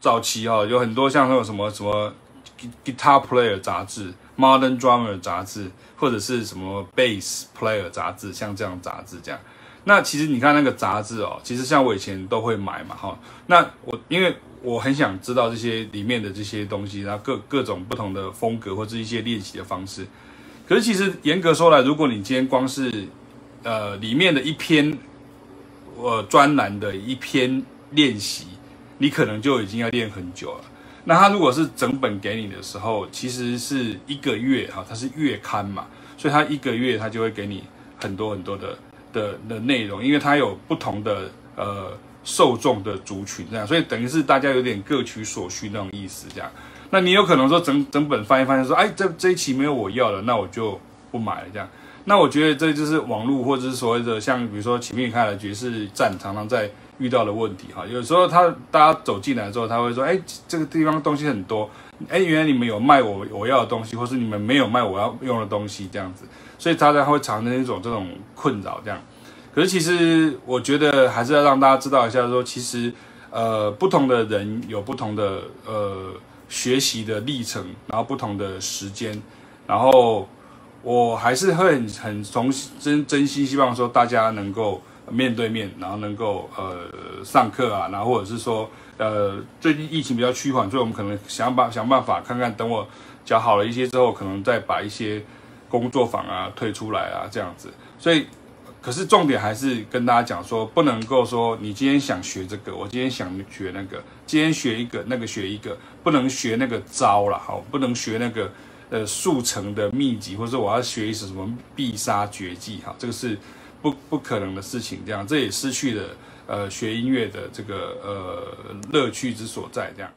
早期、哦，有很多像那种什么什么 Guitar Player 杂志、Modern Drummer 杂志，或者是什么 Bass Player 杂志，像这样杂志这样。那其实你看那个杂志哦，其实像我以前都会买嘛哈。那我因为我很想知道这些里面的这些东西，然后各各种不同的风格或者一些练习的方式。可是其实严格说来，如果你今天光是呃里面的一篇呃专栏的一篇练习，你可能就已经要练很久了。那他如果是整本给你的时候，其实是一个月哈，它是月刊嘛，所以他一个月他就会给你很多很多的。的的内容，因为它有不同的呃受众的族群这样，所以等于是大家有点各取所需那种意思这样。那你有可能说整整本翻一翻，说哎这这一期没有我要的，那我就不买了这样。那我觉得这就是网络或者是所谓的像比如说前面看的爵士站常常在遇到的问题哈。有时候他大家走进来之后，他会说哎这个地方东西很多，哎原来你们有卖我我要的东西，或是你们没有卖我要用的东西这样子。所以大家会产生一种这种困扰，这样。可是其实我觉得还是要让大家知道一下，说其实呃不同的人有不同的呃学习的历程，然后不同的时间，然后我还是会很很从真真心希望说大家能够面对面，然后能够呃上课啊，然后或者是说呃最近疫情比较趋缓，所以我们可能想办想办法看看，等我脚好了一些之后，可能再把一些。工作坊啊，退出来啊，这样子，所以，可是重点还是跟大家讲说，不能够说你今天想学这个，我今天想学那个，今天学一个，那个学一个，不能学那个招了，好，不能学那个呃速成的秘籍，或者说我要学一首什么必杀绝技，哈，这个是不不可能的事情，这样，这也失去了呃学音乐的这个呃乐趣之所在，这样。